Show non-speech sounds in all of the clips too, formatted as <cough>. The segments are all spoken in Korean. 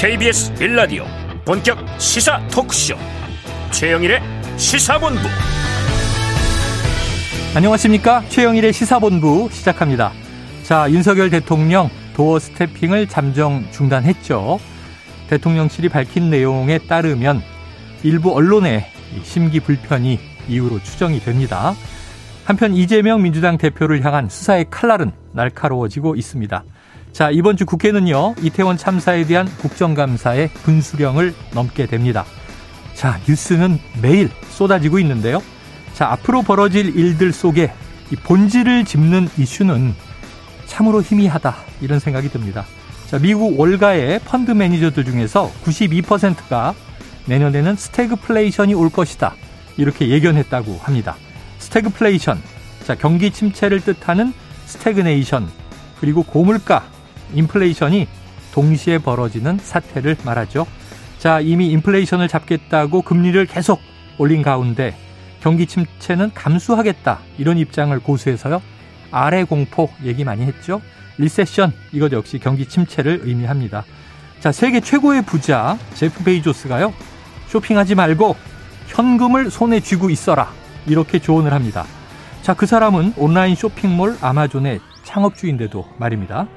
KBS 빌라디오 본격 시사 토크쇼. 최영일의 시사본부. 안녕하십니까? 최영일의 시사본부 시작합니다. 자 윤석열 대통령 도어 스태핑을 잠정 중단했죠. 대통령실이 밝힌 내용에 따르면 일부 언론의 심기 불편이 이유로 추정이 됩니다. 한편 이재명 민주당 대표를 향한 수사의 칼날은 날카로워지고 있습니다 자, 이번 주 국회는요, 이태원 참사에 대한 국정감사의 분수령을 넘게 됩니다. 자, 뉴스는 매일 쏟아지고 있는데요. 자, 앞으로 벌어질 일들 속에 이 본질을 짚는 이슈는 참으로 희미하다. 이런 생각이 듭니다. 자, 미국 월가의 펀드 매니저들 중에서 92%가 내년에는 스태그플레이션이 올 것이다. 이렇게 예견했다고 합니다. 스태그플레이션. 자, 경기 침체를 뜻하는 stagnation. 그리고 고물가 인플레이션이 동시에 벌어지는 사태를 말하죠. 자, 이미 인플레이션을 잡겠다고 금리를 계속 올린 가운데 경기 침체는 감수하겠다. 이런 입장을 고수해서요. R의 공포 얘기 많이 했죠. recession 이것 역시 경기 침체를 의미합니다. 자, 세계 최고의 부자 제프 베이조스가요. 쇼핑하지 말고 현금을 손에 쥐고 있어라. 이렇게 조언을 합니다. 자, 그 사람은 온라인 쇼핑몰 아마존의 창업주인데도 말입니다.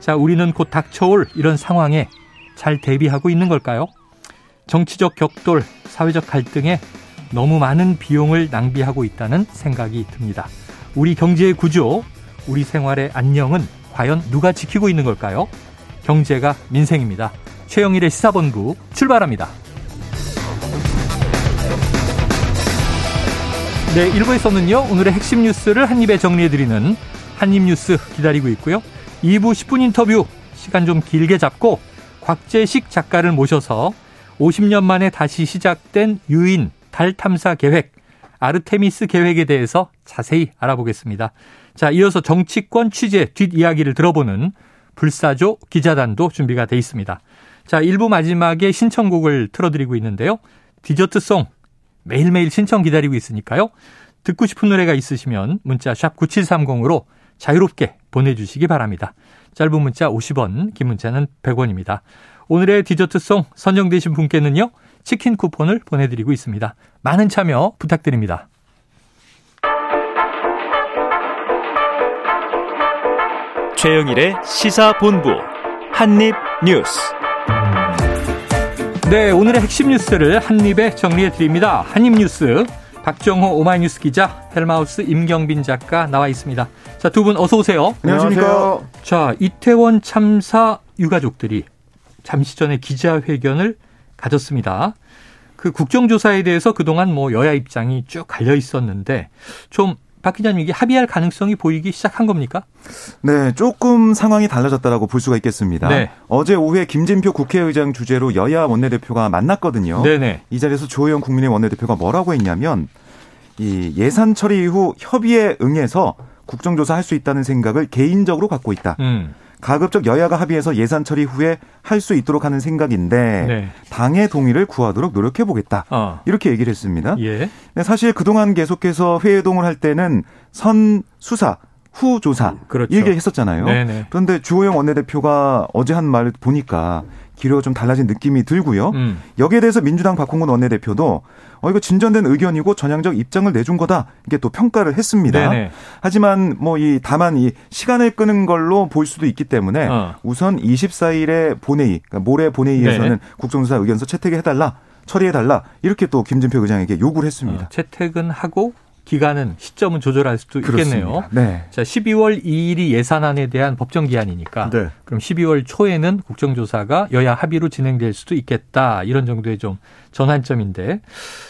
자, 우리는 곧 닥쳐올 이런 상황에 잘 대비하고 있는 걸까요? 정치적 격돌, 사회적 갈등에 너무 많은 비용을 낭비하고 있다는 생각이 듭니다. 우리 경제의 구조, 우리 생활의 안녕은 과연 누가 지키고 있는 걸까요? 경제가 민생입니다. 최영일의 시사본부 출발합니다. 네, 1부에서는요, 오늘의 핵심 뉴스를 한입에 정리해드리는 한입뉴스 기다리고 있고요. 2부 10분 인터뷰 시간 좀 길게 잡고 곽재식 작가를 모셔서 50년 만에 다시 시작된 유인 달 탐사 계획 아르테미스 계획에 대해서 자세히 알아보겠습니다. 자, 이어서 정치권 취재 뒷이야기를 들어보는 불사조 기자단도 준비가 돼 있습니다. 자, 1부 마지막에 신청곡을 틀어드리고 있는데요. 디저트송 매일매일 신청 기다리고 있으니까요. 듣고 싶은 노래가 있으시면 문자 샵 9730으로 자유롭게 보내주시기 바랍니다. 짧은 문자 50원, 긴 문자는 100원입니다. 오늘의 디저트송 선정되신 분께는요, 치킨 쿠폰을 보내드리고 있습니다. 많은 참여 부탁드립니다. 최영일의 시사본부 한입뉴스. 네, 오늘의 핵심 뉴스를 한입에 정리해 드립니다. 한입뉴스 박정호 오마이뉴스 기자, 헬마우스 임경빈 작가 나와 있습니다. 자, 두 분 어서 오세요. 안녕하십니까. 자, 이태원 참사 유가족들이 잠시 전에 기자회견을 가졌습니다. 그 국정조사에 대해서 그동안 뭐 여야 입장이 쭉 갈려 있었는데 좀 박 기자님 이게 합의할 가능성이 보이기 시작한 겁니까? 네, 조금 상황이 달라졌다라고 볼 수가 있겠습니다. 네. 어제 오후에 김진표 국회의장 주재로 여야 원내대표가 만났거든요. 네네. 이 자리에서 조영 국민의 원내대표가 뭐라고 했냐면 이 예산 처리 이후 협의에 응해서 국정조사 할 수 있다는 생각을 개인적으로 갖고 있다. 음. 가급적 여야가 합의해서 예산 처리 후에 할 수 있도록 하는 생각인데 네. 당의 동의를 구하도록 노력해 보겠다. 어. 이렇게 얘기를 했습니다. 예. 사실 그동안 계속해서 회의동을 할 때는 선 수사 후 조사 그렇죠. 이렇게 했었잖아요. 네네. 그런데 주호영 원내대표가 어제 한 말 보니까 기류가 좀 달라진 느낌이 들고요. 음. 여기에 대해서 민주당 박홍근 원내대표도 어 이거 진전된 의견이고 전향적 입장을 내준 거다 이게 또 평가를 했습니다. 네네. 하지만 뭐 이 다만 이 시간을 끄는 걸로 볼 수도 있기 때문에 어. 우선 24일에 본회의 그러니까 모레 본회의에서는 네. 국정조사 의견서 채택해달라. 처리해달라 이렇게 또 김진표 의장에게 요구를 했습니다. 어, 채택은 하고 기간은 시점은 조절할 수도 그렇습니다. 있겠네요. 네. 자, 12월 2일이 예산안에 대한 법정 기한이니까 네. 그럼 12월 초에는 국정조사가 여야 합의로 진행될 수도 있겠다. 이런 정도의 좀 전환점인데.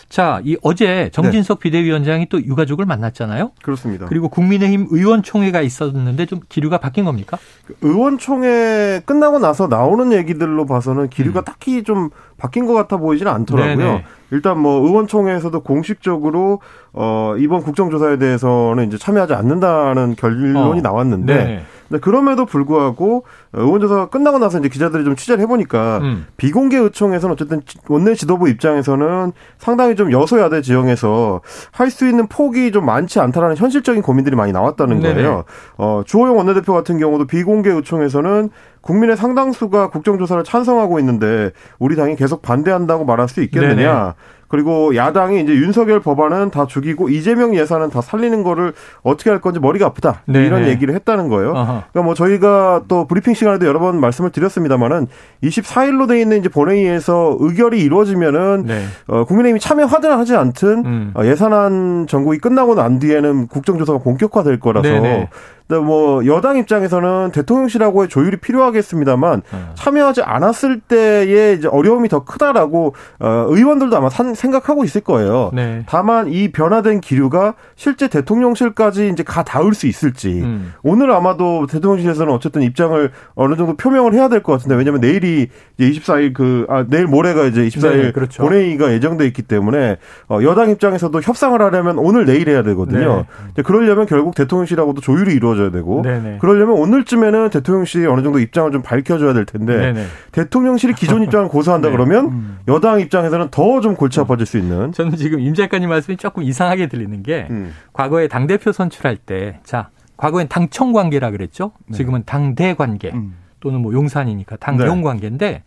자, 이 어제 정진석 네. 비대위원장이 또 유가족을 만났잖아요. 그렇습니다. 그리고 국민의힘 의원총회가 있었는데 좀 기류가 바뀐 겁니까? 그 의원총회 끝나고 나서 나오는 얘기들로 봐서는 기류가 음. 딱히 좀 바뀐 것 같아 보이지는 않더라고요. 네네. 일단 뭐 의원총회에서도 공식적으로 어 이번 국정조사에 대해서는 이제 참여하지 않는다는 결론이 어. 나왔는데 네네. 근데 그럼에도 불구하고 의원조사가 끝나고 나서 이제 기자들이 좀 취재를 해보니까 음. 비공개 의총에서는 어쨌든 원내 지도부 입장에서는 상당히 좀 여소야대 지형에서 할 수 있는 폭이 좀 많지 않다라는 현실적인 고민들이 많이 나왔다는 거예요. 어, 주호영 원내대표 같은 경우도 비공개 의총에서는 국민의 상당수가 국정조사를 찬성하고 있는데 우리 당이 계속 반대한다고 말할 수 있겠느냐. 네네. 그리고 야당이 이제 윤석열 법안은 다 죽이고 이재명 예산은 다 살리는 거를 어떻게 할 건지 머리가 아프다. 네 이런 얘기를 했다는 거예요. 어허. 그러니까 뭐 저희가 또 브리핑 시간에도 여러 번 말씀을 드렸습니다만은 24일로 돼 있는 이제 본회의에서 의결이 이루어지면은 네. 어, 국민의힘이 참여하든 하지 않든 음. 어, 예산안 전국이 끝나고 난 뒤에는 국정조사가 본격화될 거라서 네네. 뭐 여당 입장에서는 대통령실하고의 조율이 필요하겠습니다만 네. 참여하지 않았을 때의 어려움이 더 크다라고 어, 의원들도 아마 산, 생각하고 있을 거예요. 네. 다만 이 변화된 기류가 실제 대통령실까지 이제 가 닿을 수 있을지 음. 오늘 아마도 대통령실에서는 어쨌든 입장을 어느 정도 표명을 해야 될 것 같은데 왜냐하면 내일이 이제 24일 그 아, 내일 모레가 이제 24일 네, 그렇죠. 본회의가 예정돼 있기 때문에 어, 여당 입장에서도 협상을 하려면 오늘 내일 해야 되거든요. 네. 그러려면 결국 대통령실하고도 조율이 이루어져 이루어져야 되고 네네. 그러려면 오늘쯤에는 대통령실이 어느 정도 입장을 좀 밝혀줘야 될 텐데 네네. 대통령실이 기존 입장을 고수한다 <laughs> 네. 그러면 음. 여당 입장에서는 더 좀 골치 아파질 수 있는. 저는 지금 임 작가님 말씀이 조금 이상하게 들리는 게 음. 과거에 당 대표 선출할 때 자 과거엔 당청 관계라 그랬죠. 네. 지금은 당대 관계 음. 또는 뭐 용산이니까 당용 네. 관계인데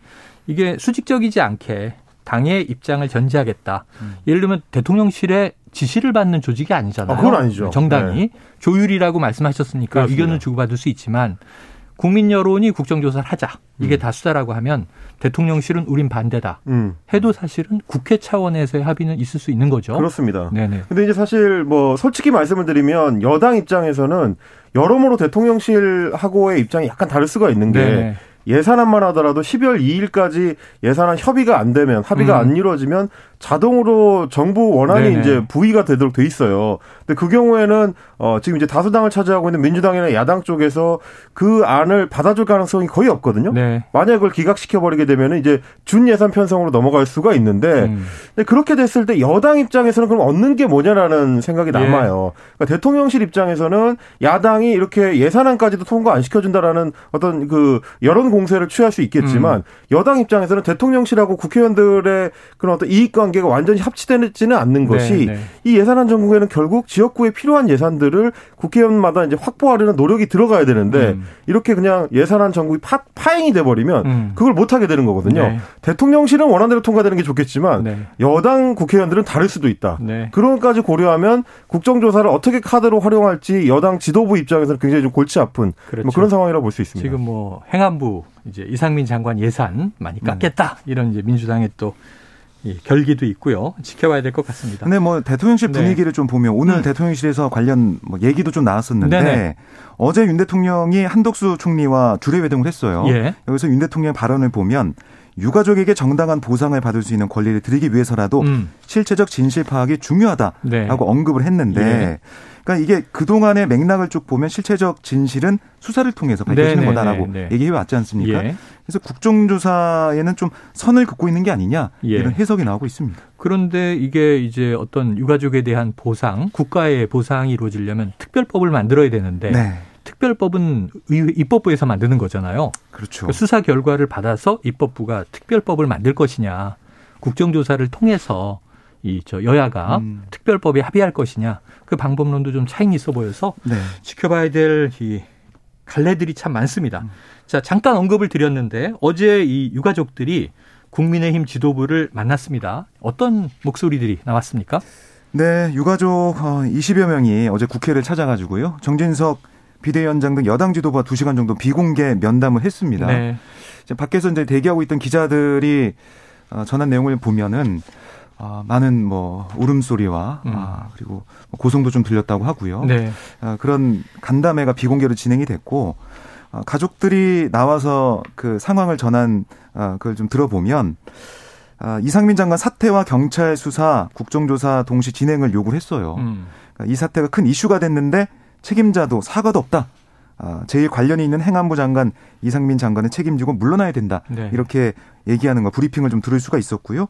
이게 수직적이지 않게 당의 입장을 전제하겠다. 음. 예를 들면 대통령실에 지시를 받는 조직이 아니잖아요. 아, 그건 아니죠. 정당이 네. 조율이라고 말씀하셨으니까 그렇습니다. 의견을 주고받을 수 있지만 국민 여론이 국정조사를 하자 이게 음. 다수다라고 하면 대통령실은 우린 반대다 음. 해도 sa실은 국회 차원에서의 합의는 있을 수 있는 거죠. 그렇습니다. 네네. 근데 이제 사실 뭐 솔직히 말씀을 드리면 여당 입장에서는 여러모로 대통령실하고의 입장이 약간 다를 수가 있는 게 네네. 예산안만 하더라도 12월 2일까지 예산안 협의가 안 되면 합의가 음. 안 이루어지면 자동으로 정부 원안이 네네. 이제 부의가 되도록 돼 있어요. 근데 그 경우에는 어 지금 이제 다수당을 차지하고 있는 민주당이나 야당 쪽에서 그 안을 받아줄 가능성이 거의 없거든요. 네. 만약 그걸 기각시켜 버리게 되면 이제 준 예산 편성으로 넘어갈 수가 있는데 음. 근데 그렇게 됐을 때 여당 입장에서는 그럼 얻는 게 뭐냐라는 생각이 예. 남아요. 그러니까 대통령실 입장에서는 야당이 이렇게 예산안까지도 통과 안 시켜준다라는 어떤 그 여론 공세를 취할 수 있겠지만 음. 여당 입장에서는 대통령실하고 국회의원들의 그런 어떤 이익 관계 관계가 완전히 합치되지는 않는 것이 네, 네. 이 예산안 전국에는 결국 지역구에 필요한 예산들을 국회의원마다 이제 확보하려는 노력이 들어가야 되는데 음. 이렇게 그냥 예산안 전국이 파, 파행이 돼 버리면 음. 그걸 못 하게 되는 거거든요. 네. 대통령실은 원안대로 통과되는 게 좋겠지만 네. 여당 국회의원들은 다를 수도 있다. 네. 그런 것까지 고려하면 국정조사를 어떻게 카드로 활용할지 여당 지도부 입장에서는 굉장히 좀 골치 아픈 뭐 그렇죠. 뭐 그런 상황이라고 볼 수 있습니다. 지금 뭐 행안부 이제 이상민 장관 예산 많이 깎겠다 음. 이런 이제 민주당의 또 결기도 있고요. 지켜봐야 될 것 같습니다. 근데 뭐 대통령실 네. 분위기를 네. 좀 보면 오늘 음. 대통령실에서 관련 뭐 얘기도 좀 나왔었는데 네네. 어제 윤 대통령이 한덕수 총리와 주례 회동을 했어요. 예. 여기서 윤 대통령 발언을 보면 유가족에게 정당한 보상을 받을 수 있는 권리를 드리기 위해서라도 음. 실체적 진실 파악이 중요하다라고 네. 언급을 했는데 예. 그러니까 이게 그동안의 맥락을 쭉 보면 실체적 진실은 수사를 통해서 밝혀지는 네네네. 거다라고 네. 얘기해 왔지 않습니까? 예. 그래서 국정조사에는 좀 선을 긋고 있는 게 아니냐 예. 이런 해석이 나오고 있습니다. 그런데 이게 이제 어떤 유가족에 대한 보상, 국가의 보상이 이루어지려면 특별법을 만들어야 되는데 네. 특별법은 입법부에서 만드는 거잖아요. 그렇죠. 그 수사 결과를 받아서 입법부가 특별법을 만들 것이냐, 국정조사를 통해서 이 저 여야가 음. 특별법에 합의할 것이냐, 그 방법론도 좀 차이가 있어 보여서 네. 지켜봐야 될 이 갈래들이 참 많습니다. 음. 자, 잠깐 언급을 드렸는데 어제 이 유가족들이 국민의힘 지도부를 만났습니다. 어떤 목소리들이 나왔습니까? 네, 유가족 20여 어, 명이 어제 국회를 찾아가지고요. 정진석 비대위원장 등 여당 지도부와 2시간 정도 비공개 면담을 했습니다. 네. 밖에서 이제 대기하고 있던 기자들이 어, 전한 내용을 보면은 어, 많은 뭐 울음소리와 음. 아, 그리고 뭐 고성도 좀 들렸다고 하고요. 네. 아, 그런 간담회가 비공개로 진행이 됐고 어, 가족들이 나와서 그 상황을 전한 어, 그걸 좀 들어보면 아, 이상민 장관 사태와 경찰 수사, 국정조사 동시 진행을 요구를 했어요. 음. 그러니까 이 사태가 큰 이슈가 됐는데 책임자도 사과도 없다. 아, 제일 관련이 있는 행안부 장관 이상민 장관은 책임지고 물러나야 된다. 네. 이렇게 얘기하는 거 브리핑을 좀 들을 수가 있었고요.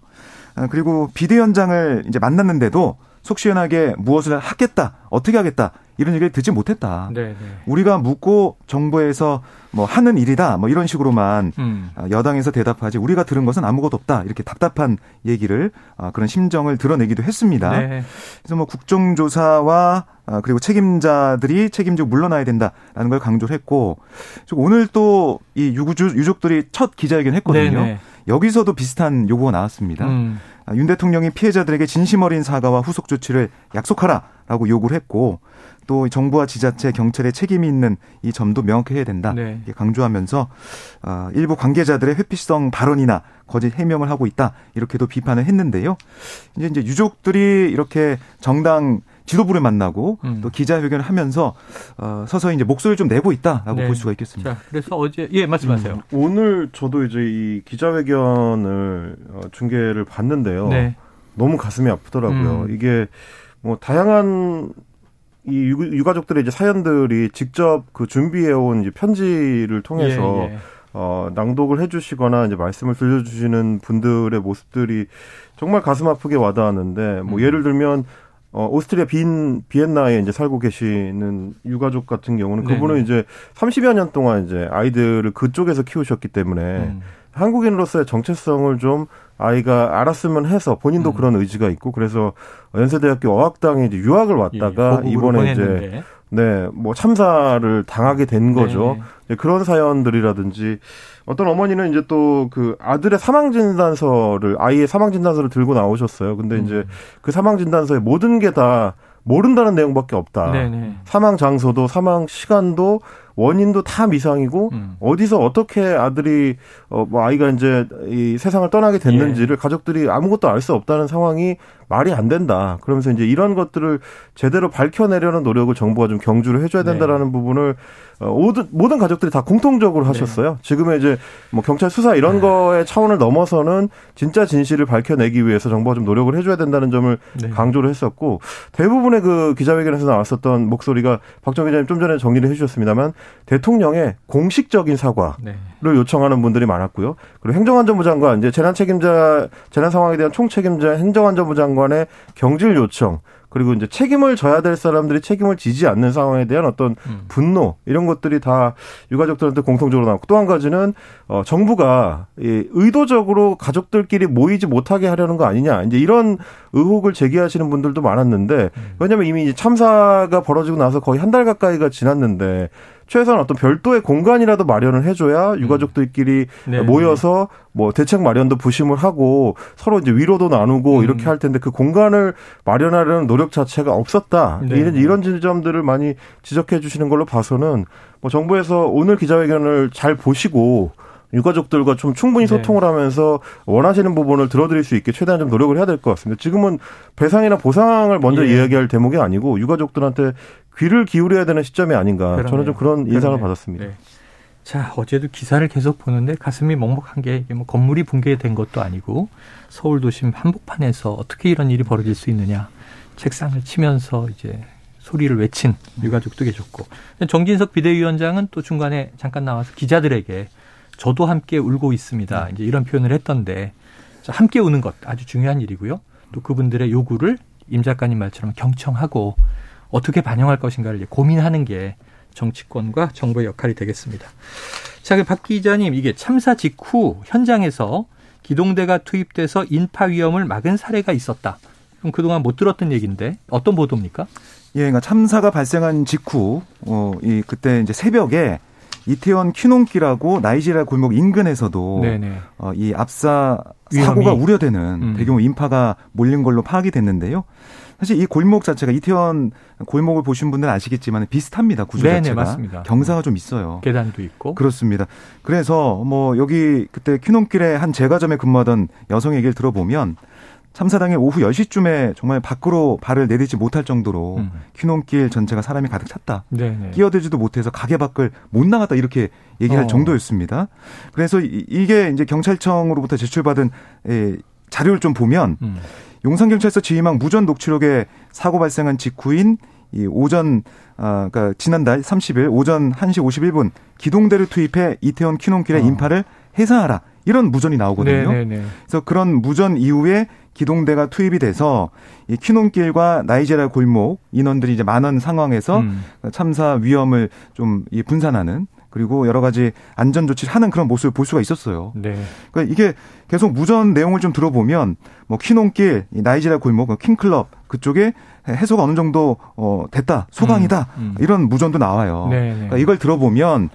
아, 그리고 비대위원장을 이제 만났는데도 속 시원하게 무엇을 하겠다, 어떻게 하겠다 이런 얘기를 듣지 못했다. 네네. 네. 우리가 묻고 정부에서 뭐 하는 일이다, 뭐 이런 식으로만 음. 아, 여당에서 대답하지 우리가 들은 것은 아무것도 없다 이렇게 답답한 얘기를 아, 그런 심정을 드러내기도 했습니다. 네. 그래서 뭐 국정조사와 아, 그리고 책임자들이 책임지고 물러나야 된다라는 걸 강조를 했고 오늘 또 이 유족들이 첫 기자회견 했거든요. 네네. 네. 여기서도 비슷한 요구가 나왔습니다. 음. 윤 대통령이 피해자들에게 진심 어린 사과와 후속 조치를 약속하라라고 요구를 했고 또 정부와 지자체, 경찰의 책임이 있는 이 점도 명확해야 된다. 네. 강조하면서 어, 일부 관계자들의 회피성 발언이나 거짓 해명을 하고 있다. 이렇게도 비판을 했는데요. 이제 이제 유족들이 이렇게 정당 지도부를 만나고 음. 또 기자회견을 하면서 어, 서서히 이제 목소리를 좀 내고 있다라고 네. 볼 수가 있겠습니다. 자, 그래서 어제 예 말씀하세요. 음, 오늘 저도 이제 이 기자회견을 어, 중계를 봤는데요. 네. 너무 가슴이 아프더라고요. 음. 이게 뭐 다양한 이 유가족들의 이제 사연들이 직접 그 준비해온 이제 편지를 통해서 예, 예. 어, 낭독을 해주시거나 이제 말씀을 들려주시는 분들의 모습들이 정말 가슴 아프게 와닿았는데 뭐 음. 예를 들면 어, 오스트리아 빈, 비엔나에 이제 살고 계시는 유가족 같은 경우는 그분은 네네. 이제 30여 년 동안 이제 아이들을 그쪽에서 키우셨기 때문에 음. 한국인으로서의 정체성을 좀 아이가 알았으면 해서 본인도 음. 그런 의지가 있고 그래서 연세대학교 어학당에 이제 유학을 왔다가 예, 이번에 이제 네, 뭐 참사를 당하게 된 거죠. 네. 그런 사연들이라든지 어떤 어머니는 이제 또 그 아들의 사망 진단서를 아이의 사망 진단서를 들고 나오셨어요. 근데 음. 이제 그 사망 진단서에 모든 게 다 모른다는 내용밖에 없다. 네네. 사망 장소도 사망 시간도 원인도 다 미상이고 음. 어디서 어떻게 아들이 어 뭐 아이가 이제 이 세상을 떠나게 됐는지를 예. 가족들이 아무것도 알 수 없다는 상황이 말이 안 된다. 그러면서 이제 이런 것들을 제대로 밝혀내려는 노력을 정부가 좀 경주를 해줘야 네. 된다라는 네. 부분을 어, 모든 모든 가족들이 다 공통적으로 하셨어요. 네. 지금의 이제 뭐 경찰 수사 이런 네. 거의 차원을 넘어서는 진짜 진실을 밝혀내기 위해서 정부가 좀 노력을 해줘야 된다는 점을 네. 강조를 했었고 대부분의 그 기자회견에서 나왔었던 목소리가 박정 기자님 좀 전에 정리를 해주셨습니다만 대통령의 공식적인 사과를 네. 요청하는 분들이 많았고요. 그리고 행정안전부 장관 이제 재난 책임자 재난 상황에 대한 총책임자 행정안전부 장관의 경질 요청 그리고 이제 책임을 져야 될 사람들이 책임을 지지 않는 상황에 대한 어떤 음. 분노 이런 것들이 다 유가족들한테 공통적으로 나왔고 또 한 가지는 어 정부가 이 의도적으로 가족들끼리 모이지 못하게 하려는 거 아니냐 이제 이런 의혹을 제기하시는 분들도 많았는데 음. 왜냐하면 이미 참사가 벌어지고 나서 거의 한 달 가까이가 지났는데 최소한 어떤 별도의 공간이라도 마련을 해줘야 음. 유가족들끼리 네. 모여서 뭐 대책 마련도 부심을 하고 서로 이제 위로도 나누고 음. 이렇게 할 텐데 그 공간을 마련하려는 노력 자체가 없었다. 네. 이런 이런 지점들을 많이 지적해 주시는 걸로 봐서는 뭐 정부에서 오늘 기자회견을 잘 보시고 유가족들과 좀 충분히 네. 소통을 하면서 원하시는 부분을 들어드릴 수 있게 최대한 좀 노력을 해야 될 것 같습니다. 지금은 배상이나 보상을 먼저 예. 이야기할 대목이 아니고 유가족들한테 귀를 기울여야 되는 시점이 아닌가. 그러네요. 저는 좀 그런 인상을 그러네요. 받았습니다. 네. 자, 어제도 기사를 계속 보는데 가슴이 먹먹한 게 이게 뭐 건물이 붕괴된 것도 아니고 서울 도심 한복판에서 어떻게 이런 일이 벌어질 수 있느냐. 책상을 치면서 이제 소리를 외친 유가족도 계셨고. 정진석 비대위원장은 또 중간에 잠깐 나와서 기자들에게 저도 함께 울고 있습니다. 이제 이런 표현을 했던데 함께 우는 것 아주 중요한 일이고요. 또 그분들의 요구를 임 작가님 말처럼 경청하고 어떻게 반영할 것인가를 고민하는 게 정치권과 정부의 역할이 되겠습니다. 자, 그박 기자님, 이게 참사 직후 현장에서 기동대가 투입돼서 인파 위험을 막은 사례가 있었다. 그럼 그동안 못 들었던 얘기인데 어떤 보도입니까? 예, 그러니까 참사가 발생한 직후, 어, 이 그때 이제 새벽에 이태원 퀴논길하고 나이지리아 골목 인근에서도 네네. 어, 이 압사 사고가 우려되는 음. 대규모 인파가 몰린 걸로 파악이 됐는데요. 사실 이 골목 자체가 이태원 골목을 보신 분들은 아시겠지만 비슷합니다. 구조 네네, 자체가 맞습니다. 경사가 좀 있어요. 계단도 있고. 그렇습니다. 그래서 뭐 여기 그때 퀴논길에 한 제과점에 근무하던 여성 얘기를 들어보면 참사 당일 오후 10시쯤에 정말 밖으로 발을 내딛지 못할 정도로 음. 퀴논길 전체가 사람이 가득 찼다. 네네. 끼어들지도 못해서 가게 밖을 못 나갔다 이렇게 얘기할 어. 정도였습니다. 그래서 이게 이제 경찰청으로부터 제출받은 자료를 좀 보면 음. 용산경찰서 지휘망 무전 녹취록에 사고 발생한 직후인 이 오전 아 그러니까 지난달 30일 오전 1시 51분 기동대를 투입해 이태원 퀴논길의 어. 인파를 해산하라 이런 무전이 나오거든요. 네네네. 네, 네. 그래서 그런 무전 이후에 기동대가 투입이 돼서 이 퀴논길과 나이제라 골목 인원들이 이제 많은 상황에서 음. 참사 위험을 좀 분산하는 그리고 여러 가지 안전 조치를 하는 그런 모습을 볼 수가 있었어요. 네. 그러니까 이게 계속 무전 내용을 좀 들어보면 뭐 퀴논길, 나이지라 골목, 그 킹클럽 그쪽에 해소가 어느 정도 어 됐다, 소강이다 음, 음. 이런 무전도 나와요. 네, 네. 그러니까 이걸 들어보면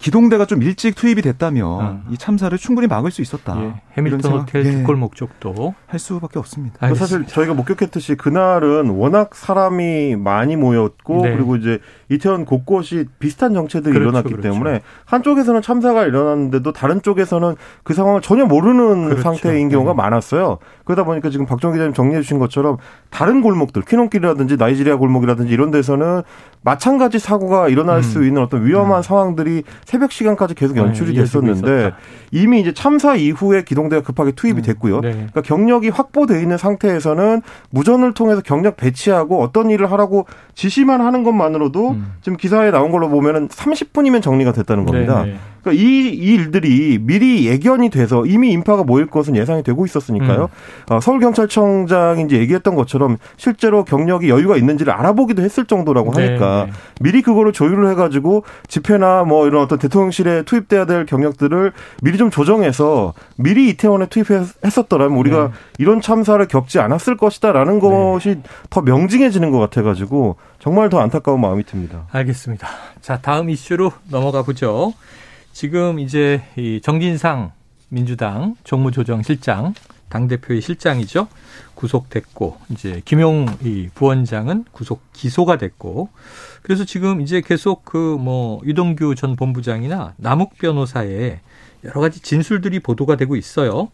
기동대가 좀 일찍 투입이 됐다면 아. 이 참사를 충분히 막을 수 있었다. 예. 해밀턴 호텔 예. 뒷골목 쪽도 할 수밖에 없습니다. 그 사실 저희가 목격했듯이 그날은 워낙 사람이 많이 모였고 네. 그리고 이제 이태원 곳곳이 비슷한 정체들이 그렇죠, 일어났기 그렇죠. 때문에 한쪽에서는 참사가 일어났는데도 다른 쪽에서는 그 상황을 전혀 모르는 그렇죠. 상태인 경우가 네. 많았어요. 그러다 보니까 지금 박정 기자님 정리해 주신 것처럼 다른 골목들, 퀴논길이라든지 나이지리아 골목이라든지 이런 데서는 마찬가지 사고가 일어날 음. 수 있는 어떤 위험한 음. 상황들이 새벽 시간까지 계속 네, 연출이 네, 됐었는데 이미 이제 참사 이후에 기동대가 급하게 투입이 음. 됐고요. 네. 그러니까 경력이 확보돼 있는 상태에서는 무전을 통해서 경력 배치하고 어떤 일을 하라고 지시만 하는 것만으로도 음. 지금 기사에 나온 걸로 보면은 30분이면 정리가 됐다는 겁니다. 네, 네. 그러니까 이, 이, 일들이 미리 예견이 돼서 이미 인파가 모일 것은 예상이 되고 있었으니까요. 음. 어, 서울경찰청장이 이제 얘기했던 것처럼 실제로 경력이 여유가 있는지를 알아보기도 했을 정도라고 네, 하니까 네, 네. 미리 그거를 조율을 해가지고 집회나 뭐 이런 어떤 대통령실에 투입돼야 될 경력들을 미리 좀 조정해서 미리 이태원에 투입했었더라면 우리가 네. 이런 참사를 겪지 않았을 것이다라는 네. 것이 더 명징해지는 것 같아가지고 정말 더 안타까운 마음이 듭니다. 알겠습니다. 자 다음 이슈로 넘어가 보죠. 지금 이제 이 정진상 민주당 정무조정실장 당대표의 실장이죠. 구속됐고 이제 김용 이 부원장은 구속 기소가 됐고 그래서 지금 이제 계속 그 뭐 유동규 전 본부장이나 남욱 변호사의 여러 가지 진술들이 보도가 되고 있어요.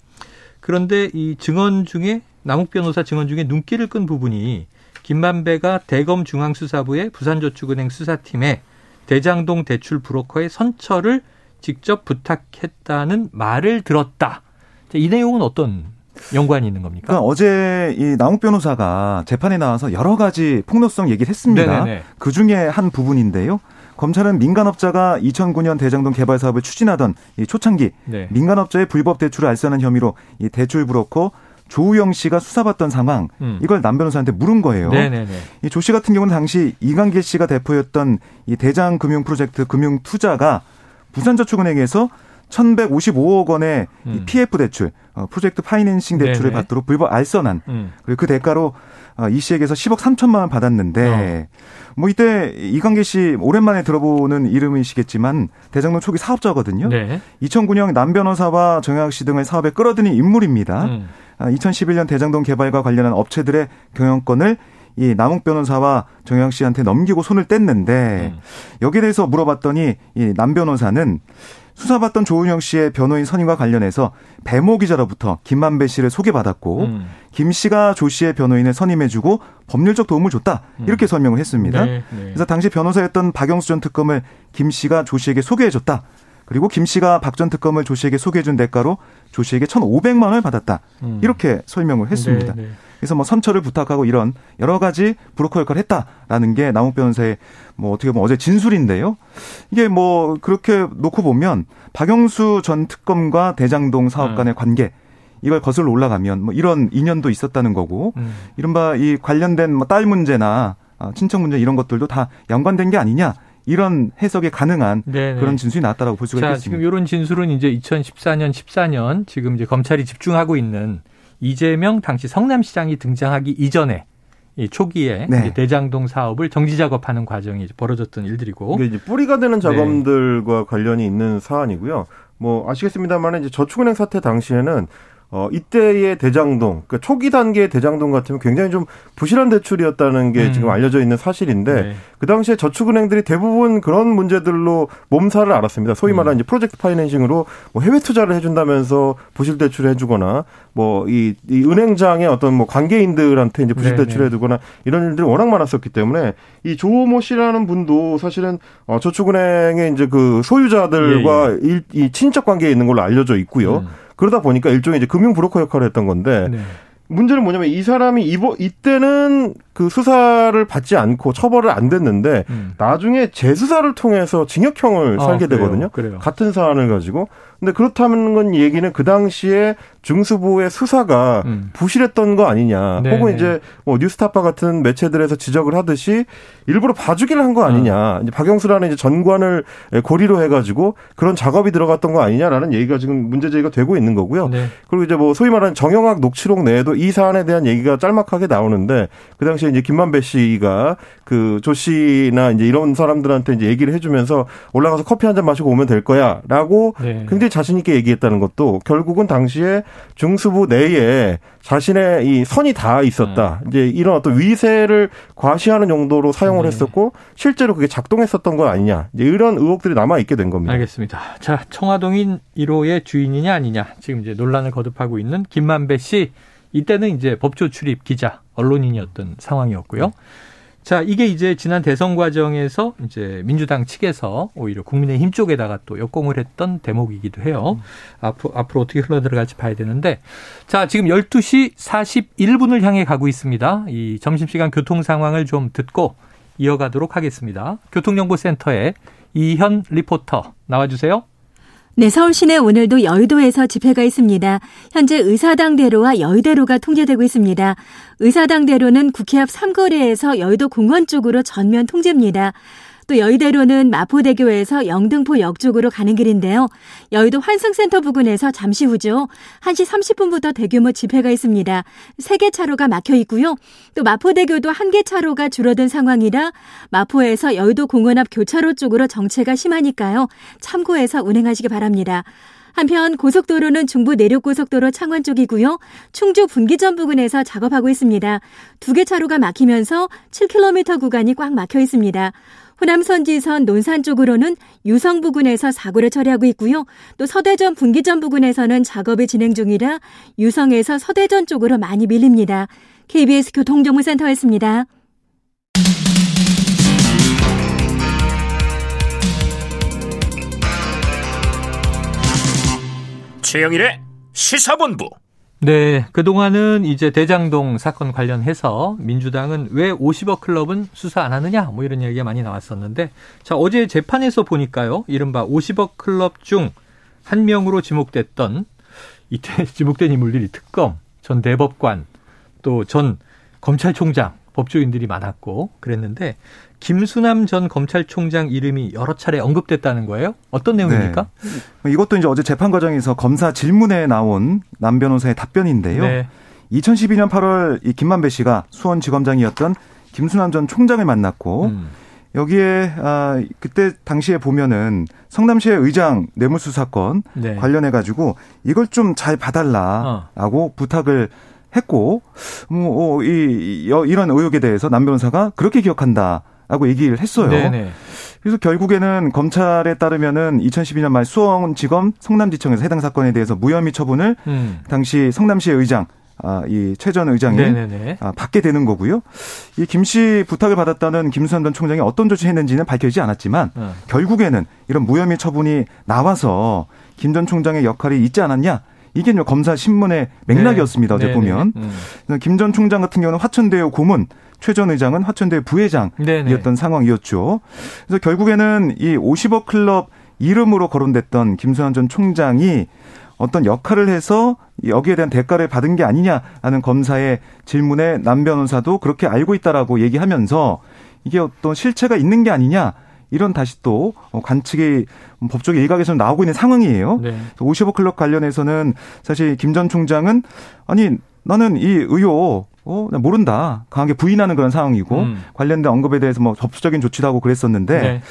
그런데 이 증언 중에 남욱 변호사 증언 중에 눈길을 끈 부분이 김만배가 대검 중앙수사부의 부산저축은행 수사팀에 대장동 대출 브로커의 선처를 직접 부탁했다는 말을 들었다. 이 내용은 어떤 연관이 있는 겁니까? 그러니까 어제 이 남욱 변호사가 재판에 나와서 여러 가지 폭로성 얘기를 했습니다. 그 중에 한 부분인데요. 검찰은 민간업자가 2009년 대장동 개발 사업을 추진하던 이 초창기 네. 민간업자의 불법 대출을 알선한 혐의로 이 대출 브로커 조우영 씨가 수사받던 상황 음. 이걸 남 변호사한테 물은 거예요. 이 조 씨 같은 경우는 당시 이강길 씨가 대표였던 이 대장 금융 프로젝트 금융 투자가 부산저축은행에서 1,155억 원의 음. PF 대출, 어, 프로젝트 파이낸싱 대출을 네네. 받도록 불법 알선한 음. 그리고 그 대가로 어, 이 씨에게서 10억 3천만 원 받았는데 어. 뭐 이때 이광계 씨 오랜만에 들어보는 이름이시겠지만 대장동 초기 사업자거든요. 네. 2009년 남 변호사와 정영학 씨 등을 사업에 끌어들인 인물입니다. 음. 2011년 아, 대장동 개발과 관련한 업체들의 경영권을 이 남욱 변호사와 정영 씨한테 넘기고 손을 뗐는데 음. 여기에 대해서 물어봤더니 이 남 변호사는 수사받던 조은영 씨의 변호인 선임과 관련해서 배모 기자로부터 김만배 씨를 소개받았고 음. 김 씨가 조 씨의 변호인을 선임해주고 법률적 도움을 줬다 이렇게 음. 설명을 했습니다. 네, 네. 그래서 당시 변호사였던 박영수 전 특검을 김 씨가 조 씨에게 소개해줬다. 그리고 김 씨가 박 전 특검을 조 씨에게 소개해준 대가로 조 씨에게 1,500만 원을 받았다. 음. 이렇게 설명을 했습니다. 네, 네. 그래서 뭐 선처를 부탁하고 이런 여러 가지 브로커 역할을 했다라는 게 남욱 변호사의 뭐 어떻게 보면 어제 진술인데요. 이게 뭐 그렇게 놓고 보면 박영수 전 특검과 대장동 사업 간의 음. 관계 이걸 거슬러 올라가면 뭐 이런 인연도 있었다는 거고 음. 이른바 이 관련된 뭐 딸 문제나 아, 친척 문제 이런 것들도 다 연관된 게 아니냐 이런 해석이 가능한 네네. 그런 진술이 나왔다라고 볼 수가 자, 있겠습니다. 지금 이런 진술은 이제 2014년 14년 지금 이제 검찰이 집중하고 있는 이재명 당시 성남시장이 등장하기 이전에 이 초기에 네. 대장동 사업을 정지 작업하는 과정이 벌어졌던 일들이고 이게 이제 뿌리가 되는 네. 작업들과 네. 관련이 있는 사안이고요. 뭐 아시겠습니다만 이제 저축은행 사태 당시에는 어, 이때의 대장동, 그러니까 초기 단계의 대장동 같으면 굉장히 좀 부실한 대출이었다는 게 음. 지금 알려져 있는 사실인데 네. 그 당시에 저축은행들이 대부분 그런 문제들로 몸살을 앓았습니다. 소위 음. 말하는 이제 프로젝트 파이낸싱으로 뭐 해외 투자를 해준다면서 부실 대출을 해주거나 뭐 이 이 은행장의 어떤 뭐 관계인들한테 이제 부실 네, 대출을 해두거나 이런 일들이 워낙 많았었기 때문에 이 조모 씨라는 분도 사실은 어, 저축은행의 이제 그 소유자들과 예, 예. 일, 이 친척 관계에 있는 걸로 알려져 있고요. 음. 그러다 보니까 일종의 이제 금융 브로커 역할을 했던 건데 네. 문제는 뭐냐면 이 사람이 이번 이때는 그 수사를 받지 않고 처벌을 안 됐는데 음. 나중에 재수사를 통해서 징역형을 아, 살게 그래요, 되거든요. 그래요. 같은 사안을 가지고. 근데 그렇다는 건 얘기는 그 당시에 중수부의 수사가 음. 부실했던 거 아니냐. 네 혹은 이제 뭐 뉴스타파 같은 매체들에서 지적을 하듯이 일부러 봐주기를 한 거 아니냐. 어. 이제 박영수라는 이제 전관을 고리로 해가지고 그런 작업이 들어갔던 거 아니냐라는 얘기가 지금 문제 제기가 되고 있는 거고요. 네. 그리고 이제 뭐 소위 말하는 정영학 녹취록 내에도 이 사안에 대한 얘기가 짤막하게 나오는데 그 당시에 이제 김만배 씨가 그 조 씨나 이제 이런 사람들한테 이제 얘기를 해주면서 올라가서 커피 한 잔 마시고 오면 될 거야라고 네. 굉장히 자신 있게 얘기했다는 것도 결국은 당시에 중수부 내에 자신의 이 선이 다 있었다. 음. 이제 이런 어떤 위세를 과시하는 정도로 사용을 네. 했었고 실제로 그게 작동했었던 건 아니냐. 이제 이런 의혹들이 남아 있게 된 겁니다. 알겠습니다. 자, 청화동인 1호의 주인이냐 아니냐. 지금 이제 논란을 거듭하고 있는 김만배 씨. 이때는 이제 법조 출입 기자, 언론인이었던 상황이었고요. 자, 이게 이제 지난 대선 과정에서 이제 민주당 측에서 오히려 국민의힘 쪽에다가 또 역공을 했던 대목이기도 해요. 음. 앞으로, 앞으로 어떻게 흘러들어갈지 봐야 되는데. 자, 지금 12시 41분을 향해 가고 있습니다. 이 점심시간 교통 상황을 좀 듣고 이어가도록 하겠습니다. 교통정보센터에 이현 리포터 나와주세요. 네, 서울 시내 오늘도 여의도에서 집회가 있습니다. 현재 의사당대로와 여의대로가 통제되고 있습니다. 의사당대로는 국회 앞 삼거리에서 여의도 공원 쪽으로 전면 통제입니다. 또 여의대로는 마포대교에서 영등포 역 쪽으로 가는 길인데요. 여의도 환승센터 부근에서 잠시 후죠. 1시 30분부터 대규모 집회가 있습니다. 3개 차로가 막혀 있고요. 또 마포대교도 1개 차로가 줄어든 상황이라 마포에서 여의도 공원 앞 교차로 쪽으로 정체가 심하니까요. 참고해서 운행하시기 바랍니다. 한편 고속도로는 중부 내륙고속도로 창원 쪽이고요. 충주 분기점 부근에서 작업하고 있습니다. 두 개 차로가 막히면서 7km 구간이 꽉 막혀 있습니다. 호남 선지선 논산 쪽으로는 유성 부근에서 사고를 처리하고 있고요. 또 서대전 분기점 부근에서는 작업이 진행 중이라 유성에서 서대전 쪽으로 많이 밀립니다. KBS 교통정보센터였습니다. 최영일의 시사본부 네, 그동안은 이제 대장동 사건 관련해서 민주당은 왜 50억 클럽은 수사 안 하느냐 뭐 이런 얘기가 많이 나왔었는데 자, 어제 재판에서 보니까요. 이른바 50억 클럽 중 한 명으로 지목됐던 이때 <laughs> 지목된 인물들이 특검, 전 대법관, 또 전 검찰총장, 법조인들이 많았고 그랬는데 김수남 전 검찰총장 이름이 여러 차례 언급됐다는 거예요? 어떤 내용입니까? 네. 이것도 이제 어제 재판 과정에서 검사 질문에 나온 남 변호사의 답변인데요. 네. 2012년 8월 이 김만배 씨가 수원지검장이었던 김수남 전 총장을 만났고 음. 여기에 아 그때 당시에 보면은 성남시의 의장 뇌물수 사건 네. 관련해 가지고 이걸 좀 잘 봐달라라고 어. 부탁을 했고 뭐이 어, 이런 의혹에 대해서 남 변호사가 그렇게 기억한다. 라고 얘기를 했어요. 네네. 그래서 결국에는 검찰에 따르면은 2012년 말 수원지검 성남지청에서 해당 사건에 대해서 무혐의 처분을 음. 당시 성남시의 의장 아, 이 최전 의장이 아, 받게 되는 거고요. 이 김 씨 부탁을 받았다는 김수현 전 총장이 어떤 조치했는지는 밝혀지지 않았지만 어. 결국에는 이런 무혐의 처분이 나와서 김 전 총장의 역할이 있지 않았냐 이게 검사 신문의 맥락이었습니다. 네. 어제 보면 음. 김전 총장 같은 경우는 화천대유 고문, 최전 의장은 화천대유 부회장이었던. 상황이었죠. 그래서 결국에는 이 50억 클럽 이름으로 거론됐던 김수환 전 총장이 어떤 역할을 해서 여기에 대한 대가를 받은 게 아니냐라는 검사의 질문에 남 변호사도 그렇게 알고 있다라고 얘기하면서 이게 어떤 실체가 있는 게 아니냐 이런 다시 또 관측이 법조계 일각에서 나오고 있는 상황이에요. 네. 55 클럽 관련해서는 사실 김 전 총장은 아니 나는 이 의혹 어, 모른다. 강하게 부인하는 그런 상황이고 음. 관련된 언급에 대해서 뭐 법적인 조치도 하고 그랬었는데 네.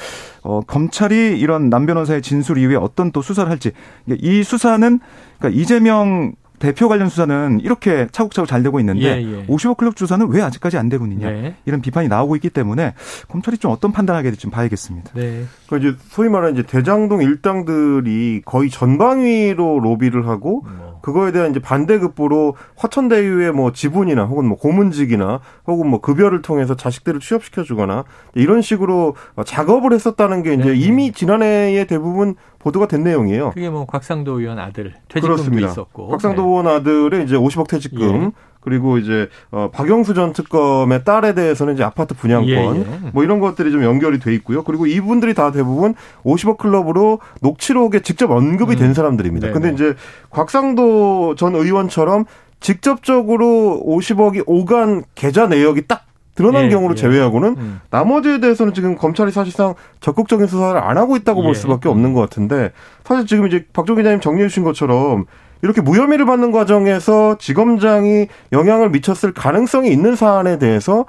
어, 검찰이 이런 남 변호사의 진술 이후에 어떤 또 수사를 할지 이 수사는 그러니까 이재명 대표 관련 수사는 이렇게 차곡차곡 잘 되고 있는데 예, 예. 55 클럽 조사는 왜 아직까지 안 되고 있느냐 네. 이런 비판이 나오고 있기 때문에 검찰이 좀 어떤 판단하게 될지 좀 봐야겠습니다. 네. 그러니까 이제 소위 말하는 이제 대장동 일당들이 거의 전방위로 로비를 하고 뭐. 그거에 대한 이제 반대급부로 화천대유의 뭐 지분이나 혹은 뭐 고문직이나 혹은 뭐 급여를 통해서 자식들을 취업시켜 주거나 이런 식으로 작업을 했었다는 게 이제 네. 이미 지난해에 대부분 보도가 된 내용이에요. 그게 뭐 곽상도 의원 아들 퇴직금도 그렇습니다. 있었고. 곽상도 네. 의원 아들의 이제 50억 퇴직금 예. 그리고 이제 어 박영수 전 특검의 딸에 대해서는 이제 아파트 분양권 예, 예. 뭐 이런 것들이 좀 연결이 돼 있고요. 그리고 이분들이 다 대부분 50억 클럽으로 녹취록에 직접 언급이 된 음. 사람들입니다. 네 근데 이제 곽상도 전 의원처럼 직접적으로 50억이 오간 계좌 내역이 딱 드러난 예, 경우를 예. 제외하고는 음. 나머지에 대해서는 지금 검찰이 사실상 적극적인 수사를 안 하고 있다고 볼 예. 수밖에 없는 것 같은데 사실 지금 이제 박종 기자님 정리해 주신 것처럼 이렇게 무혐의를 받는 과정에서 지검장이 영향을 미쳤을 가능성이 있는 사안에 대해서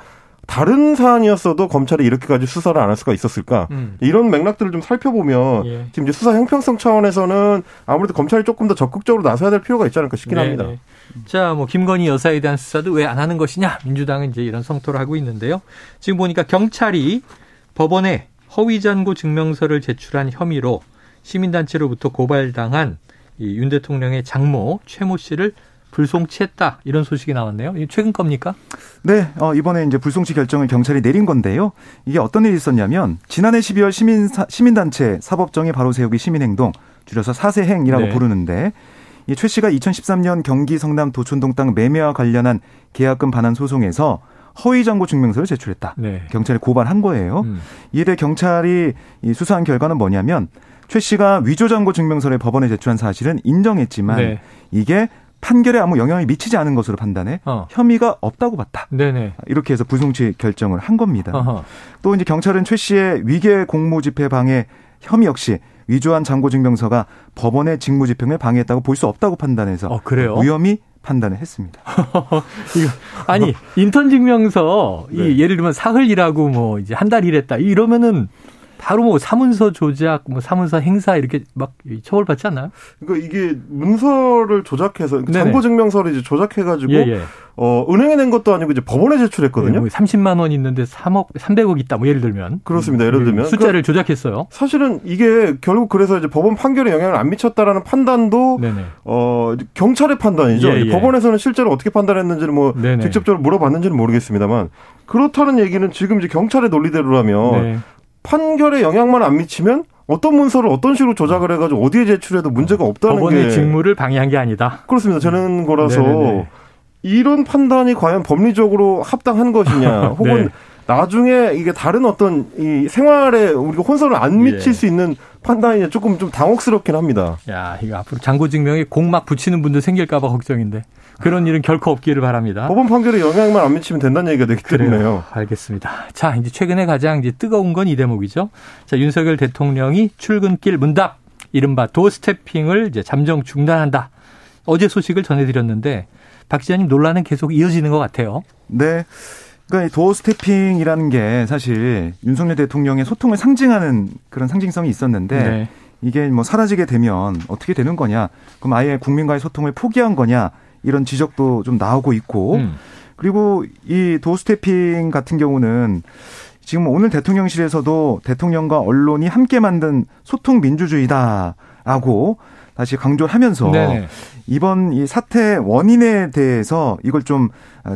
다른 사안이었어도 검찰이 이렇게까지 수사를 안 할 수가 있었을까? 음. 이런 맥락들을 좀 살펴보면 예. 지금 이제 수사 형평성 차원에서는 아무래도 검찰이 조금 더 적극적으로 나서야 될 필요가 있지 않을까 싶긴 네 합니다. 네. 자, 뭐 김건희 여사에 대한 수사도 왜 안 하는 것이냐? 민주당은 이제 이런 성토를 하고 있는데요. 지금 보니까 경찰이 법원에 허위 잔고 증명서를 제출한 혐의로 시민단체로부터 고발당한 이윤 대통령의 장모 최모 씨를 불송치했다 이런 소식이 나왔네요. 이 최근 겁니까? 네, 어, 이번에 이제 불송치 결정을 경찰이 내린 건데요. 이게 어떤 일이 있었냐면 지난해 12월 시민 시민단체 사법정의 바로 세우기 시민행동 줄여서 사세행이라고 네. 부르는데 이최 씨가 2013년 경기 성남 도촌동 땅 매매와 관련한 계약금 반환 소송에서 허위 정보 증명서를 제출했다. 네. 경찰에 고발한 거예요. 음. 이에 대해 경찰이 수사한 결과는 뭐냐면 최 씨가 위조 정보 증명서를 법원에 제출한 사실은 인정했지만 네. 이게 판결에 아무 영향이 미치지 않은 것으로 판단해 어. 혐의가 없다고 봤다. 네네. 이렇게 해서 불송치 결정을 한 겁니다. 어허. 또 이제 경찰은 최 씨의 위계 공무집행 방해 혐의 역시 위조한 장고증명서가 법원의 직무집행을 방해했다고 볼 수 없다고 판단해서 어, 그래요? 무혐의 판단을 했습니다. <laughs> 이거, 아니 <laughs> 인턴 증명서 네. 이 예를 들면 사흘 일하고 뭐 이제 한 달 일했다 이러면은 바로 뭐 사문서 조작, 뭐 사문서 행사 이렇게 막 처벌받지 않나요? 그러니까 이게 문서를 조작해서 장고 증명서를 이제 조작해가지고 예, 예. 어 은행에 낸 것도 아니고 이제 법원에 제출했거든요. 예, 뭐 30만 원 있는데 3억, 300억 있다. 뭐 예를 들면 그렇습니다. 예를 들면 숫자를 그러니까 조작했어요. 사실은 이게 결국 그래서 이제 법원 판결에 영향을 안 미쳤다라는 판단도 네네. 어 경찰의 판단이죠. 예, 예. 법원에서는 실제로 어떻게 판단했는지를 뭐 네네. 직접적으로 물어봤는지는 모르겠습니다만 그렇다는 얘기는 지금 이제 경찰의 논리대로라면 네. 판결에 영향만 안 미치면 어떤 문서를 어떤 식으로 조작을 해가지고 어디에 제출해도 문제가 없다는 법원의 게 직무를 방해한 게 아니다. 그렇습니다. 저는 거라서 네네네. 이런 판단이 과연 법리적으로 합당한 것이냐, <laughs> 혹은 네. 나중에 이게 다른 어떤 이 생활에 우리가 혼선을 안 미칠 예. 수 있는 판단이 조금 좀 당혹스럽긴 합니다. 야, 이거 앞으로 장고 증명에 공 막 붙이는 분들 생길까봐 걱정인데. 그런 일은 결코 없기를 바랍니다. 법원 판결에 영향만 안 미치면 된다는 얘기가 되기 때문에요. 알겠습니다. 자, 이제 최근에 가장 이제 뜨거운 건 이 대목이죠. 자, 윤석열 대통령이 출근길 문답, 이른바 도스태핑을 이제 잠정 중단한다. 어제 소식을 전해드렸는데 박 기자님 논란은 계속 이어지는 것 같아요. 네. 그러니까 도어 스태핑이라는 게 사실 윤석열 대통령의 소통을 상징하는 그런 상징성이 있었는데 네. 이게 뭐 사라지게 되면 어떻게 되는 거냐? 그럼 아예 국민과의 소통을 포기한 거냐? 이런 지적도 좀 나오고 있고 음. 그리고 이 도스태핑 같은 경우는 지금 오늘 대통령실에서도 대통령과 언론이 함께 만든 소통 민주주의다라고 다시 강조를 하면서 네 이번 이 사태 원인에 대해서 이걸 좀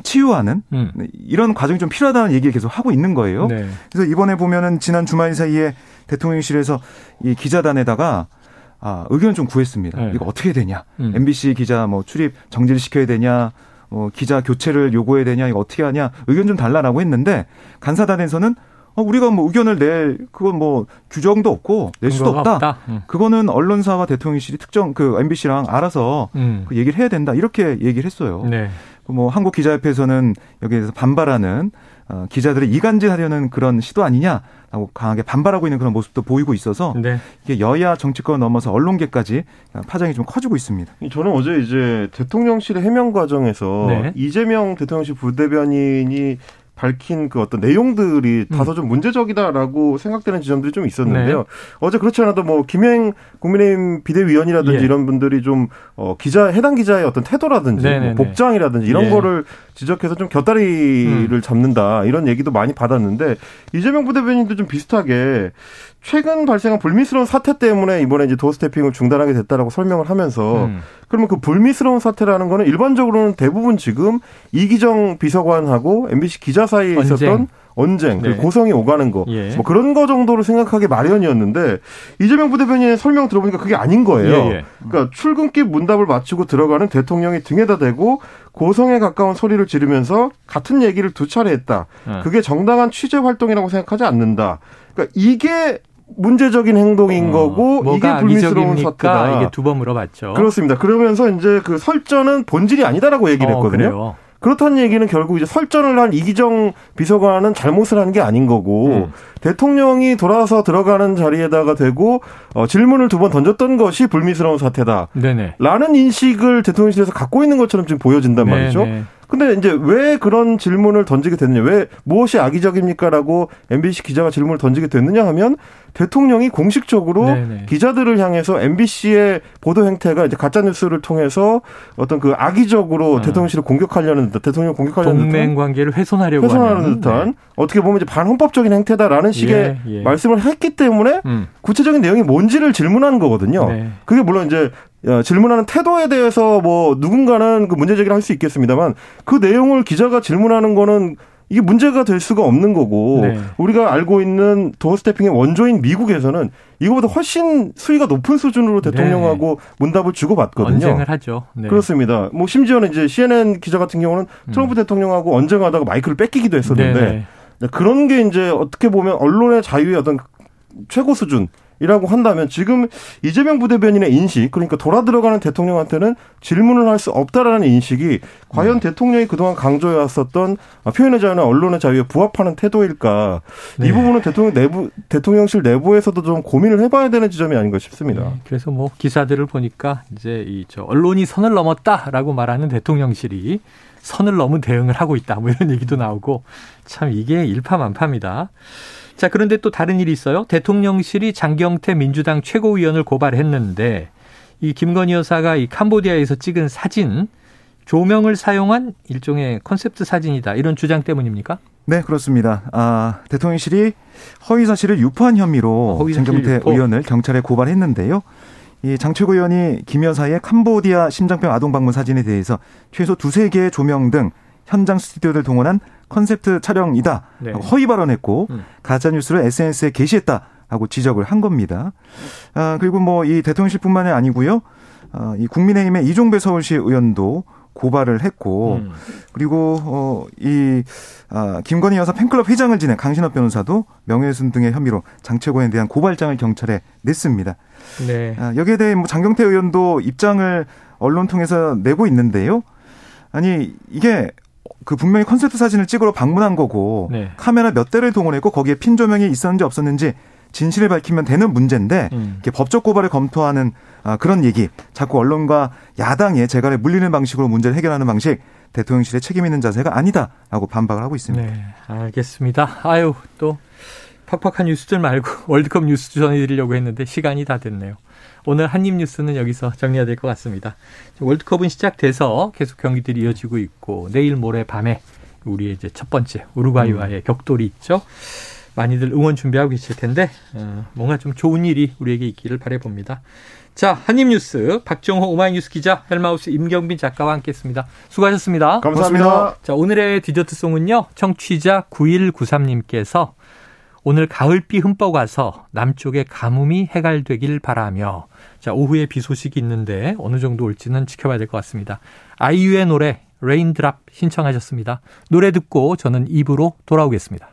치유하는 음. 이런 과정이 좀 필요하다는 얘기를 계속 하고 있는 거예요. 네. 그래서 이번에 보면은 지난 주말 사이에 대통령실에서 이 기자단에다가 아, 의견을 좀 구했습니다. 네. 이거 어떻게 되냐? 음. MBC 기자 뭐 출입 정지를 시켜야 되냐? 뭐 기자 교체를 요구해야 되냐? 이거 어떻게 하냐? 의견 좀 달라라고 했는데 간사단에서는 어, 우리가 뭐 의견을 낼 그건 뭐 규정도 없고 낼 수도 없다. 없다. 음. 그거는 언론사와 대통령실이 특정 그 MBC랑 알아서 음. 그 얘기를 해야 된다. 이렇게 얘기를 했어요. 네. 뭐 한국 기자협회에서는 여기에서 반발하는 어, 기자들을 이간질하려는 그런 시도 아니냐라고 강하게 반발하고 있는 그런 모습도 보이고 있어서 네. 이게 여야 정치권 넘어서 언론계까지 파장이 좀 커지고 있습니다. 저는 어제 이제 대통령실 해명 과정에서 네. 이재명 대통령실 부대변인이 밝힌 그 어떤 내용들이 음. 다소 좀 문제적이다라고 생각되는 지점들이 좀 있었는데요. 네. 어제 그렇지 않아도 뭐 김행 국민의힘 비대위원이라든지 예. 이런 분들이 좀 어, 기자 해당 기자의 어떤 태도라든지 뭐 복장이라든지 이런 예. 거를 지적해서 좀 곁다리를 음. 잡는다 이런 얘기도 많이 받았는데 이재명 부대변인도 좀 비슷하게 최근 발생한 불미스러운 사태 때문에 이번에 이제 도스태핑을 중단하게 됐다라고 설명을 하면서 음. 그러면 그 불미스러운 사태라는 거는 일반적으로는 대부분 지금 이기정 비서관하고 MBC 기자 사이에 언쟁. 있었던 언쟁, 네. 고성이 오가는 거, 예. 뭐 그런 거 정도로 생각하기 마련이었는데 이재명 부대변인의 설명 들어보니까 그게 아닌 거예요. 예, 예. 그러니까 출근길 문답을 마치고 들어가는 대통령이 등에다 대고 고성에 가까운 소리를 지르면서 같은 얘기를 두 차례 했다. 예. 그게 정당한 취재 활동이라고 생각하지 않는다. 그러니까 이게 문제적인 행동인 어, 거고 이게 불미스러운 사태다. 이게 두 번 물어봤죠. 그렇습니다. 그러면서 이제 그 설전은 본질이 아니다라고 얘기를 어, 했거든요. 어, 그렇다는 얘기는 결국 이제 설전을 한 이기정 비서관은 잘못을 한 게 아닌 거고 음. 대통령이 돌아서 들어가는 자리에다가 대고 어, 질문을 두 번 던졌던 것이 불미스러운 사태다. 네네. 라는 인식을 대통령실에서 갖고 있는 것처럼 지금 보여진단 말이죠. 근데 이제 왜 그런 질문을 던지게 됐느냐, 왜 무엇이 악의적입니까라고 MBC 기자가 질문을 던지게 됐느냐 하면 대통령이 공식적으로 네네. 기자들을 향해서 MBC의 보도 행태가 이제 가짜 뉴스를 통해서 어떤 그 악의적으로 아. 대통령실을 공격하려는 듯, 대통령 공격하려는 동맹 관계를 훼손하려고 훼손하는 하는. 듯한 네. 어떻게 보면 이제 반헌법적인 행태다라는 식의 예, 예. 말씀을 했기 때문에 음. 구체적인 내용이 뭔지를 질문한 거거든요. 네. 그게 물론 이제 질문하는 태도에 대해서 뭐 누군가는 그 문제 제기를 할 수 있겠습니다만 그 내용을 기자가 질문하는 거는 이게 문제가 될 수가 없는 거고 네. 우리가 알고 있는 도어 스태핑의 원조인 미국에서는 이거보다 훨씬 수위가 높은 수준으로 대통령하고 네. 문답을 주고받거든요. 언쟁을 하죠. 네. 그렇습니다. 뭐 심지어는 이제 CNN 기자 같은 경우는 음. 트럼프 음. 대통령하고 언쟁하다가 마이크를 뺏기기도 했었는데 네, 네. 그런 게 이제 어떻게 보면 언론의 자유의 어떤 최고 수준 이라고 한다면 지금 이재명 부대변인의 인식 그러니까 돌아 들어가는 대통령한테는 질문을 할 수 없다라는 인식이 과연 네. 대통령이 그동안 강조해 왔었던 표현의 자유나 언론의 자유에 부합하는 태도일까 네. 이 부분은 대통령 내부 대통령실 내부에서도 좀 고민을 해봐야 되는 지점이 아닌가 싶습니다. 네. 그래서 뭐 기사들을 보니까 이제 이 저 언론이 선을 넘었다라고 말하는 대통령실이 선을 넘은 대응을 하고 있다 뭐 이런 얘기도 나오고 참 이게 일파만파입니다. 자, 그런데 또 다른 일이 있어요. 대통령실이 장경태 민주당 최고위원을 고발했는데 이 김건희 여사가 이 캄보디아에서 찍은 사진 조명을 사용한 일종의 컨셉트 사진이다. 이런 주장 때문입니까? 네, 그렇습니다. 아, 대통령실이 허위 사실을 유포한 혐의로 허위 장경태 유포. 의원을 경찰에 고발했는데요. 이 장최고 의원이 김 여사의 캄보디아 심장병 아동 방문 사진에 대해서 최소 두세 개의 조명 등 현장 스튜디오를 동원한 컨셉트 촬영이다. 네. 허위 발언했고 음. 가짜 뉴스를 SNS에 게시했다. 하고 지적을 한 겁니다. 아, 그리고 뭐 이 대통령실뿐만이 아니고요. 아, 이 국민의힘의 이종배 서울시 의원도 고발을 했고 음. 그리고 어이 아, 김건희 여사 팬클럽 회장을 지낸 강신업 변호사도 명예훼손 등의 혐의로 장 최고에 대한 고발장을 경찰에 냈습니다. 네. 아, 여기에 대해 뭐 장경태 의원도 입장을 언론 통해서 내고 있는데요. 아니 이게 그 분명히 컨셉트 사진을 찍으러 방문한 거고 네. 카메라 몇 대를 동원했고 거기에 핀 조명이 있었는지 없었는지 진실을 밝히면 되는 문제인데 음. 법적 고발을 검토하는 아, 그런 얘기 자꾸 언론과 야당의 재갈에 물리는 방식으로 문제를 해결하는 방식 대통령실의 책임 있는 자세가 아니다라고 반박을 하고 있습니다. 네, 알겠습니다. 아유 또 팍팍한 뉴스들 말고 <laughs> 월드컵 뉴스 전해드리려고 했는데 시간이 다 됐네요. 오늘 한입 뉴스는 여기서 정리해야 될것 같습니다. 월드컵은 시작돼서 계속 경기들이 이어지고 있고 내일 모레 밤에 우리의 이제 첫 번째 우루과이와의 음. 격돌이 있죠. 많이들 응원 준비하고 계실 텐데 어, 뭔가 좀 좋은 일이 우리에게 있기를 바래봅니다. 자, 한입뉴스 박정호 오마이뉴스 기자 헬마우스 임경빈 작가와 함께했습니다. 수고하셨습니다. 감사합니다. 고맙습니다. 자, 오늘의 디저트송은요. 청취자 9193님께서 오늘 가을비 흠뻑 와서 남쪽의 가뭄이 해갈되길 바라며 자, 오후에 비 소식이 있는데 어느 정도 올지는 지켜봐야 될 것 같습니다. 아이유의 노래 Raindrop 신청하셨습니다. 노래 듣고 저는 2부로 돌아오겠습니다.